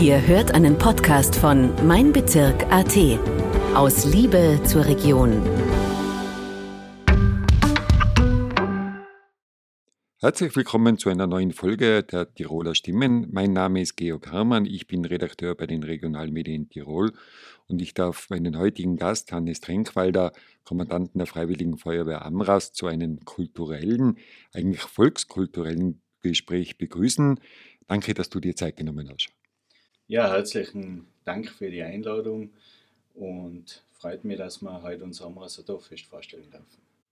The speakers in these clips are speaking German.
Ihr hört einen Podcast von Mein Bezirk AT. Aus Liebe zur Region. Herzlich willkommen zu einer neuen Folge der Tiroler Stimmen. Mein Name ist Georg Hermann, ich bin Redakteur bei den Regionalmedien Tirol und ich darf meinen heutigen Gast, Hannes Trenkwalder, Kommandanten der Freiwilligen Feuerwehr Amras, zu einem kulturellen, eigentlich volkskulturellen Gespräch begrüßen. Danke, dass du dir Zeit genommen hast. Ja, herzlichen Dank für die Einladung und freut mich, dass wir heute unser Amraser Dorffest vorstellen dürfen.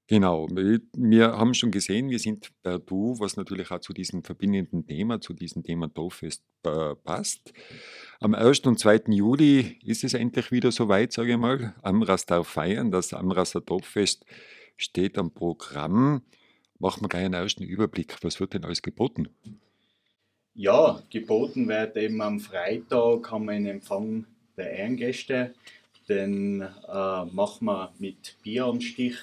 Genau, wir haben schon gesehen, wir sind per Du, was natürlich auch zu diesem verbindenden Thema, zu diesem Thema Dorffest äh, passt. Am 1. und 2. Juli ist es endlich wieder soweit, sage ich mal. Amras darf feiern, das Amraser Dorffest steht am Programm. Machen wir gleich einen ersten Überblick. Was wird denn alles geboten? Ja, geboten wird eben am Freitag, haben wir einen Empfang der Ehrengäste. Den äh, machen wir mit Bier am Stich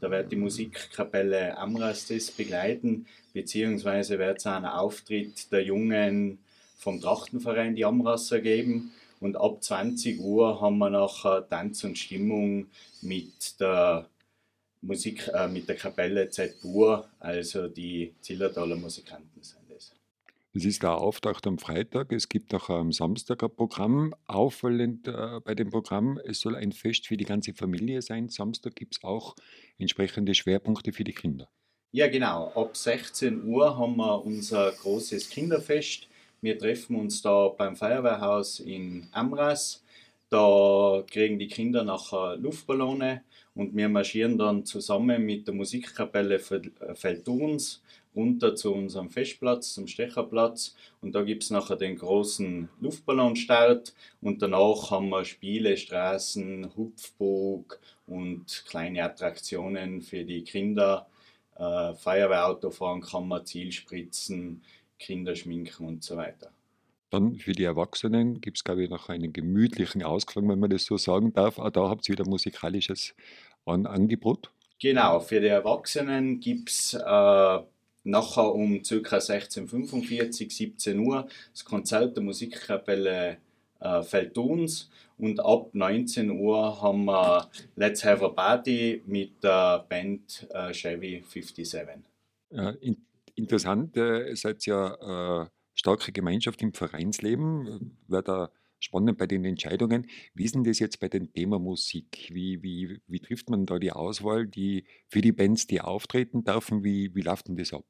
da wird die Musikkapelle Amras das begleiten, beziehungsweise wird es einen Auftritt der Jungen vom Trachtenverein die Amrasser geben. Und ab 20 Uhr haben wir nachher Tanz und Stimmung mit der Musik, äh, mit der Kapelle Z-Bur, also die Zillertaler Musikanten sind. Es ist der Auftakt am Freitag. Es gibt auch am Samstag ein Programm. Auffallend äh, bei dem Programm, es soll ein Fest für die ganze Familie sein. Samstag gibt es auch entsprechende Schwerpunkte für die Kinder. Ja, genau. Ab 16 Uhr haben wir unser großes Kinderfest. Wir treffen uns da beim Feuerwehrhaus in Amras. Da kriegen die Kinder nachher Luftballone und wir marschieren dann zusammen mit der Musikkapelle Feldtuns runter zu unserem Festplatz, zum Stecherplatz. Und da gibt es nachher den großen Luftballonstart. Und danach haben wir Spiele, Straßen, Hupfburg und kleine Attraktionen für die Kinder. Äh, Feuerwehrauto fahren kann man, Zielspritzen, Kinder schminken und so weiter. Dann für die Erwachsenen gibt es, glaube ich, noch einen gemütlichen Ausklang, wenn man das so sagen darf. Auch da habt ihr wieder musikalisches Angebot. Genau, für die Erwachsenen gibt es äh, nachher um ca. 16.45 17 Uhr das Konzert der Musikkapelle äh, Feldtuns und ab 19 Uhr haben wir Let's Have a Party mit der Band äh, Chevy 57. Ja, in, interessant, äh, seid ja äh, starke Gemeinschaft im Vereinsleben, wird da spannend bei den Entscheidungen. Wie ist denn das jetzt bei dem Thema Musik? Wie, wie, wie trifft man da die Auswahl die, für die Bands, die auftreten dürfen? Wie, wie läuft denn das ab?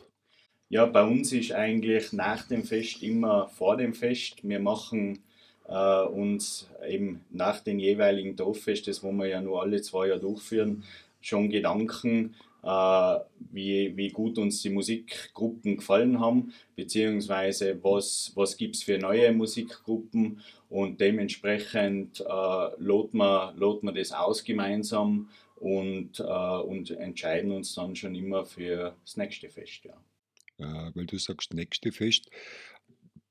Ja, bei uns ist eigentlich nach dem Fest immer vor dem Fest. Wir machen äh, uns eben nach den jeweiligen Dorffest, das wo wir ja nur alle zwei Jahre durchführen, schon Gedanken, wie, wie gut uns die Musikgruppen gefallen haben, beziehungsweise was, was gibt es für neue Musikgruppen und dementsprechend äh, loten, wir, loten wir das aus gemeinsam und, äh, und entscheiden uns dann schon immer für das nächste Fest. Ja. Ja, weil du sagst, nächste Fest.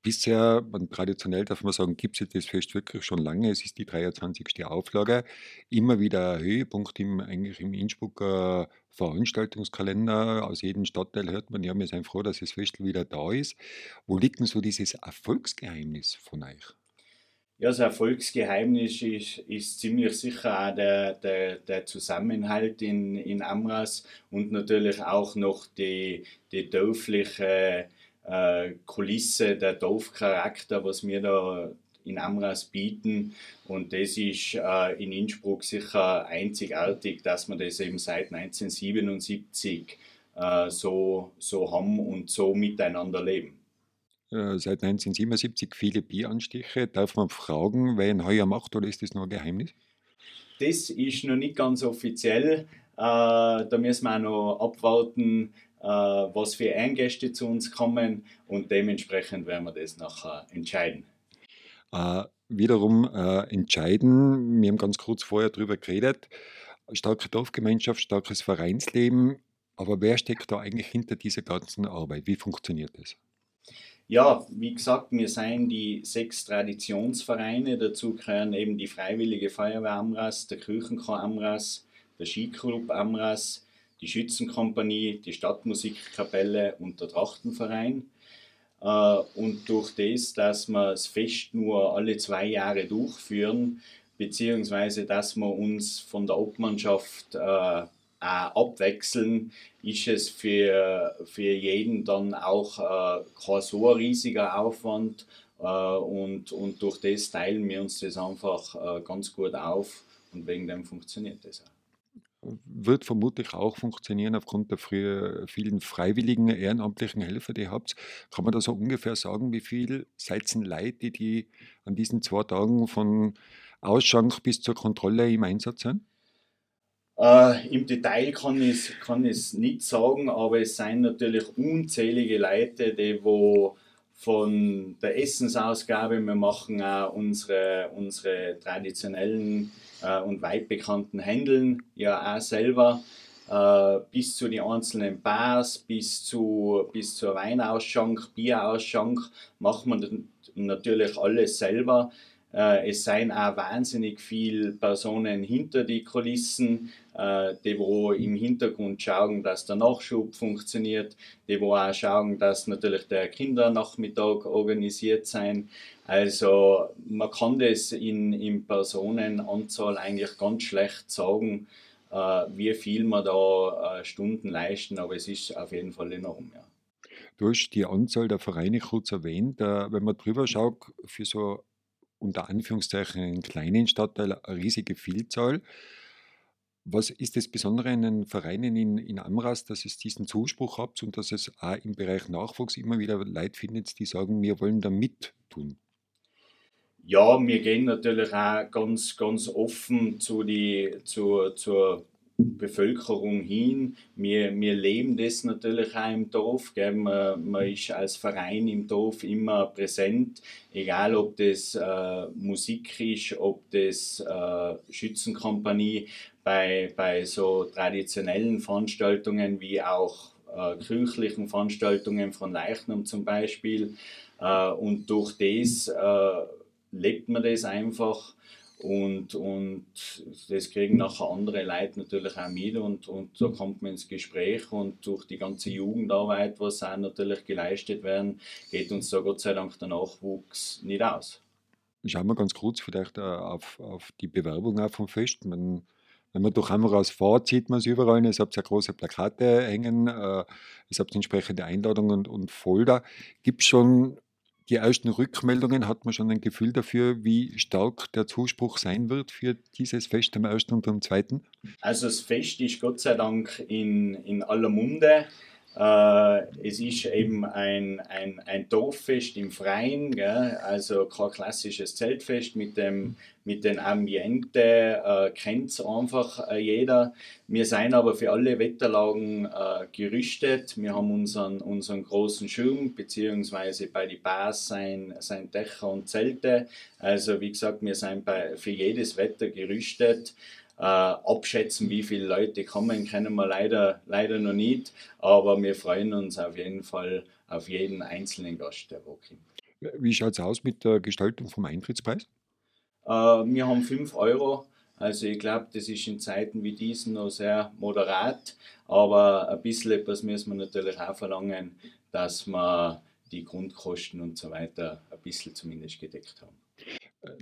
Bisher, traditionell darf man sagen, gibt es das Fest wirklich schon lange. Es ist die 23. Auflage. Immer wieder ein Höhepunkt im, eigentlich im Innsbrucker Veranstaltungskalender. Aus jedem Stadtteil hört man, ja, wir sind froh, dass das Fest wieder da ist. Wo liegt denn so dieses Erfolgsgeheimnis von euch? Ja, das Erfolgsgeheimnis ist, ist ziemlich sicher auch der, der, der Zusammenhalt in, in Amras und natürlich auch noch die, die dörfliche äh, Kulisse, der Dorfcharakter, was wir da in Amras bieten. Und das ist äh, in Innsbruck sicher einzigartig, dass wir das eben seit 1977 äh, so, so haben und so miteinander leben. Äh, seit 1977 viele Bieranstiche. Darf man fragen, wer ihn heuer macht oder ist das nur ein Geheimnis? Das ist noch nicht ganz offiziell. Äh, da müssen wir auch noch abwarten, was für Eingäste zu uns kommen und dementsprechend werden wir das nachher entscheiden. Äh, wiederum äh, entscheiden, wir haben ganz kurz vorher darüber geredet, starke Dorfgemeinschaft, starkes Vereinsleben, aber wer steckt da eigentlich hinter dieser ganzen Arbeit? Wie funktioniert das? Ja, wie gesagt, wir seien die sechs Traditionsvereine. Dazu gehören eben die Freiwillige Feuerwehr Amras, der Kirchenchor Amras, der Skiclub Amras, die Schützenkompanie, die Stadtmusikkapelle und der Trachtenverein. Äh, und durch das, dass wir das Fest nur alle zwei Jahre durchführen, beziehungsweise dass wir uns von der Obmannschaft äh, abwechseln, ist es für, für jeden dann auch äh, kein so riesiger Aufwand. Äh, und, und durch das teilen wir uns das einfach äh, ganz gut auf. Und wegen dem funktioniert das auch wird vermutlich auch funktionieren aufgrund der früher vielen freiwilligen ehrenamtlichen Helfer, die ihr habt. Kann man da so ungefähr sagen, wie viel seid ihr Leute, die an diesen zwei Tagen von Ausschank bis zur Kontrolle im Einsatz sind? Äh, Im Detail kann ich es kann nicht sagen, aber es sind natürlich unzählige Leute, die wo von der Essensausgabe, wir machen auch unsere, unsere traditionellen äh, und weit bekannten Händeln ja auch selber, äh, bis zu den einzelnen Bars, bis, zu, bis zur Weinausschank, Bierausschank, macht man natürlich alles selber. Äh, es seien auch wahnsinnig viele Personen hinter die Kulissen, äh, die wo im Hintergrund schauen, dass der Nachschub funktioniert, die wo auch schauen, dass natürlich der Kindernachmittag organisiert sein. Also man kann das in, in Personenanzahl eigentlich ganz schlecht sagen, äh, wie viel man da Stunden leisten, aber es ist auf jeden Fall enorm. Ja. Du hast die Anzahl der Vereine kurz erwähnt. Wenn man drüber schaut, für so unter Anführungszeichen einen kleinen Stadtteil eine riesige Vielzahl. Was ist das Besondere in den Vereinen in, in Amras, dass es diesen Zuspruch habt und dass es auch im Bereich Nachwuchs immer wieder Leute findet, die sagen, wir wollen da mittun? Ja, wir gehen natürlich auch ganz, ganz offen zu die, zu, zur Bevölkerung hin. Wir, wir leben das natürlich auch im Dorf. Gell? Man, man ist als Verein im Dorf immer präsent, egal ob das äh, Musik ist, ob das äh, Schützenkompanie bei, bei so traditionellen Veranstaltungen wie auch äh, kirchlichen Veranstaltungen von Leichnam zum Beispiel. Äh, und durch das äh, lebt man das einfach und, und das kriegen nachher andere Leute natürlich auch mit und, und da kommt man ins Gespräch und durch die ganze Jugendarbeit, was auch natürlich geleistet werden, geht uns da Gott sei Dank der Nachwuchs nicht aus. Schauen wir ganz kurz vielleicht äh, auf, auf die Bewerbung auch vom Fest. Man, wenn man durch Kameras fährt, sieht man es überall. Es habt ja große Plakate hängen, äh, es habt entsprechende Einladungen und, und Folder. Gibt es schon die ersten Rückmeldungen hat man schon ein Gefühl dafür, wie stark der Zuspruch sein wird für dieses Fest am 1. und am 2. Also das Fest ist Gott sei Dank in, in aller Munde. Äh, es ist eben ein, ein, ein Dorffest im Freien, gell? also kein klassisches Zeltfest mit dem mit den Ambiente, äh, kennt es einfach äh, jeder. Wir sind aber für alle Wetterlagen äh, gerüstet. Wir haben unseren, unseren großen Schirm, beziehungsweise bei den Bars sein, sein Dächer und Zelte. Also wie gesagt, wir sind bei, für jedes Wetter gerüstet. Äh, abschätzen, wie viele Leute kommen, können wir leider, leider noch nicht, aber wir freuen uns auf jeden Fall auf jeden einzelnen Gast, der wo kommt. Wie schaut es aus mit der Gestaltung vom Eintrittspreis? Äh, wir haben 5 Euro. Also ich glaube, das ist in Zeiten wie diesen noch sehr moderat, aber ein bisschen etwas müssen wir natürlich auch verlangen, dass wir die Grundkosten und so weiter ein bisschen zumindest gedeckt haben.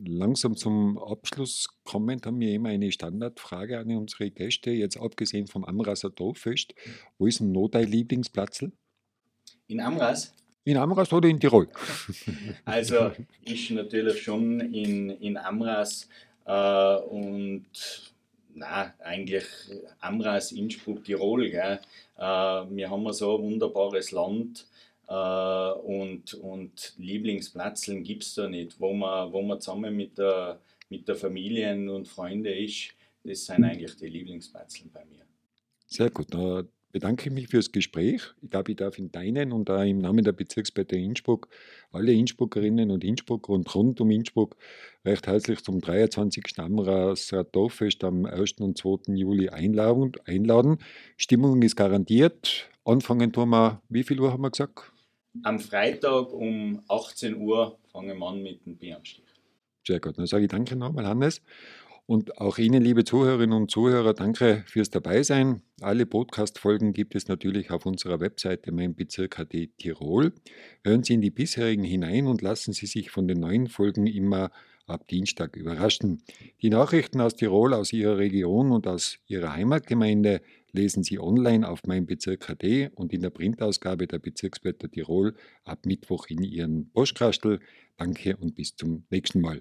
Langsam zum Abschluss kommen, haben wir immer eine Standardfrage an unsere Gäste, jetzt abgesehen vom Amraser Dorffest. Wo ist denn noch dein Lieblingsplatz? In Amras? In Amras oder in Tirol? Also ich natürlich schon in, in Amras äh, und na, eigentlich Amras, Innsbruck, Tirol. Gell? Äh, wir haben so ein wunderbares Land äh, und, und Lieblingsplatzeln gibt es da nicht, wo man, wo man zusammen mit der, mit der Familie und Freunden ist. Das sind eigentlich die Lieblingsplatzeln bei mir. Sehr gut. Da bedanke ich mich fürs Gespräch. Ich glaube, ich darf in deinen und auch im Namen der Bezirksbehörde Innsbruck alle Innsbruckerinnen und Innsbrucker und rund um Innsbruck recht herzlich zum 23. Amraser Dorffest am 1. und 2. Juli einladen. Stimmung ist garantiert. Anfangen tun wir, wie viel Uhr haben wir gesagt? Am Freitag um 18 Uhr fangen wir an mit dem Bieranstich. Sehr gut. Dann sage ich danke nochmal, Hannes. Und auch Ihnen, liebe Zuhörerinnen und Zuhörer, danke fürs Dabeisein. Alle Podcast-Folgen gibt es natürlich auf unserer Webseite Mein Bezirk HD Tirol. Hören Sie in die bisherigen hinein und lassen Sie sich von den neuen Folgen immer ab Dienstag überraschen. Die Nachrichten aus Tirol, aus Ihrer Region und aus Ihrer Heimatgemeinde lesen Sie online auf Mein Bezirk HD und in der Printausgabe der Bezirksblätter Tirol ab Mittwoch in Ihren Postkastel. Danke und bis zum nächsten Mal.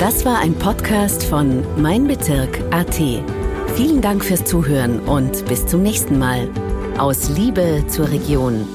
Das war ein Podcast von Mein Bezirk AT. Vielen Dank fürs Zuhören und bis zum nächsten Mal. Aus Liebe zur Region.